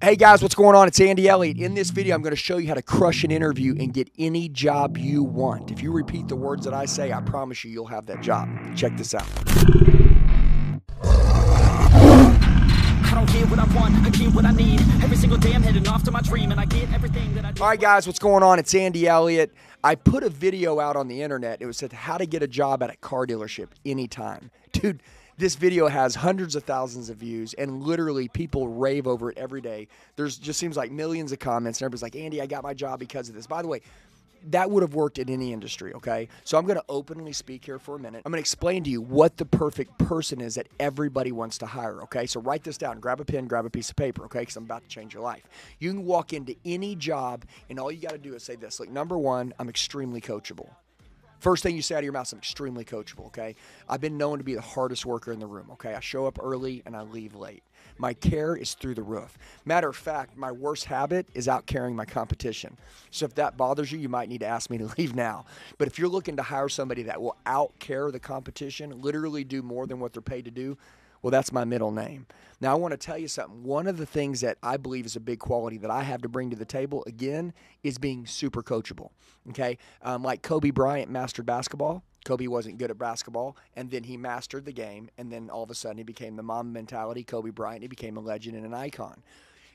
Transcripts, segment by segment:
Hey guys, what's going on? It's Andy Elliott. In this video, I'm going to show you how to crush an interview and get any job you want. If you repeat the words that I say, I promise you, you'll have that job. Check this out. I don't get what I want, I get what I need. Every single day I'm heading off to my dream, and I get everything that I All right, guys, what's going on? It's Andy Elliott. I put a video out on the internet. It was said how to get a job at a car dealership anytime. Dude, this video has hundreds of thousands of views and literally people rave over it every day. There's just seems like millions of comments and everybody's like, Andy, I got my job because of this. By the way, that would have worked in any industry, okay? So I'm to openly speak here for a minute. I'm to explain to you what the perfect person is that everybody wants to hire, okay? So write this down. Grab a pen, grab a piece of paper, okay? Because I'm about to change your life. You can walk into any job, and all you got to do is say this. Like, number one, I'm extremely coachable. First thing you say out of your mouth, I'm extremely coachable, okay? I've been known to be the hardest worker in the room, okay? I show up early and I leave late. My care is through the roof. Matter of fact, my worst habit is out carrying my competition. So if that bothers you, you might need to ask me to leave now. But if you're looking to hire somebody that will out care the competition, literally do more than what they're paid to do, well, that's my middle name. Now, I want to tell you something. One of the things that I believe is a big quality that I have to bring to the table, again, is being super coachable. Okay? Um, like Kobe Bryant mastered basketball. Kobe wasn't good at basketball, and then he mastered the game, and then all of a sudden he became the Mamba mentality, Kobe Bryant. He became a legend and an icon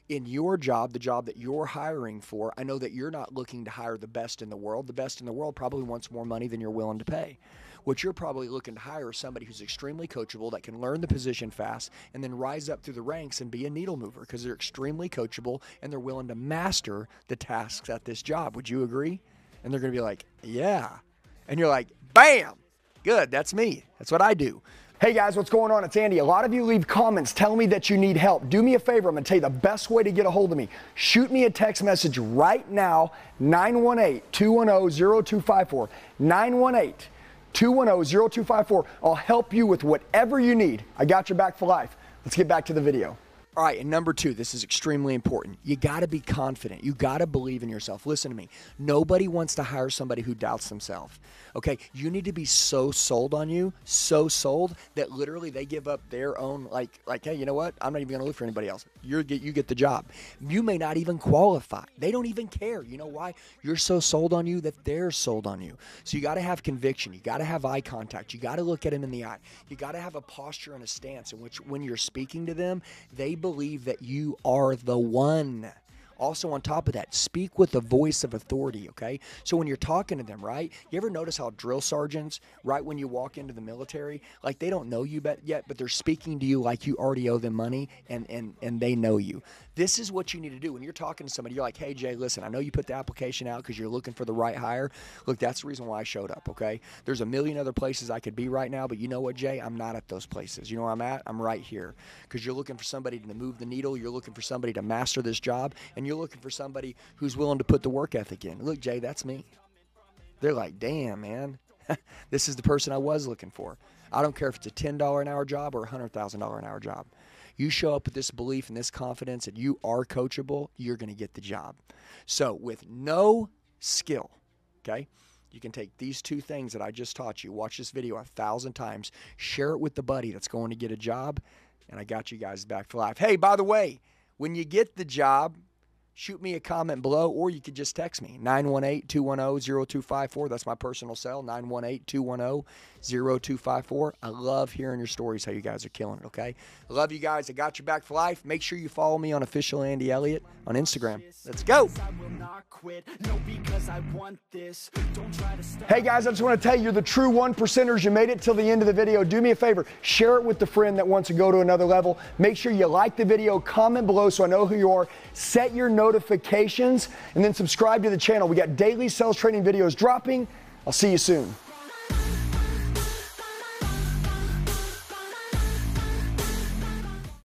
in your job, the job that you're hiring for, I know that you're not looking to hire the best in the world. The best in the world probably wants more money than you're willing to pay. What you're probably looking to hire is somebody who's extremely coachable that can learn the position fast and then rise up through the ranks and be a needle mover because they're extremely coachable and they're willing to master the tasks at this job. Would you agree? And they're going to be like, yeah. And you're like, bam, good, that's me. That's what I do. Hey guys, what's going on? It's Andy. A lot of you leave comments telling me that you need help. Do me a favor. I'm to tell you the best way to get a hold of me. Shoot me a text message right now 918 210 0254. 918 210 0254. I'll help you with whatever you need. I got your back for life. Let's get back to the video. All right, and number two, this is extremely important. You got to be confident. You got to believe in yourself. Listen to me. Nobody wants to hire somebody who doubts themselves. Okay, you need to be so sold on you, so sold that literally they give up their own like like hey, you know what? I'm not even going to look for anybody else. You get you get the job. You may not even qualify. They don't even care. You know why? You're so sold on you that they're sold on you. So you got to have conviction. You got to have eye contact. You got to look at them in the eye. You got to have a posture and a stance in which when you're speaking to them, they believe that you are the one. Also, on top of that, speak with the voice of authority, okay? So when you're talking to them, right? You ever notice how drill sergeants, right when you walk into the military, like they don't know you yet, but they're speaking to you like you already owe them money and, and, and they know you. This is what you need to do. When you're talking to somebody, you're like, hey, Jay, listen, I know you put the application out because you're looking for the right hire. Look, that's the reason why I showed up, okay? There's a million other places I could be right now, but you know what, Jay? I'm not at those places. You know where I'm at? I'm right here because you're looking for somebody to move the needle. You're looking for somebody to master this job, and you're looking for somebody who's willing to put the work ethic in. Look, Jay, that's me. They're like, damn, man, this is the person I was looking for. I don't care if it's a $10 an hour job or a $100,000 an hour job. You show up with this belief and this confidence that you are coachable, you're going to get the job. So, with no skill, okay, you can take these two things that I just taught you, watch this video a thousand times, share it with the buddy that's going to get a job, and I got you guys back for life. Hey, by the way, when you get the job, shoot me a comment below, or you could just text me 918 210 0254. That's my personal cell 918 210 0254. I love hearing your stories, how you guys are killing it, okay? I love you guys. I got your back for life. Make sure you follow me on official Andy Elliott on Instagram. Let's go. Hey guys, I just want to tell you, you're the true one percenters. You made it till the end of the video. Do me a favor, share it with the friend that wants to go to another level. Make sure you like the video, comment below so I know who you are. Set your notifications and then subscribe to the channel. We got daily sales training videos dropping. I'll see you soon.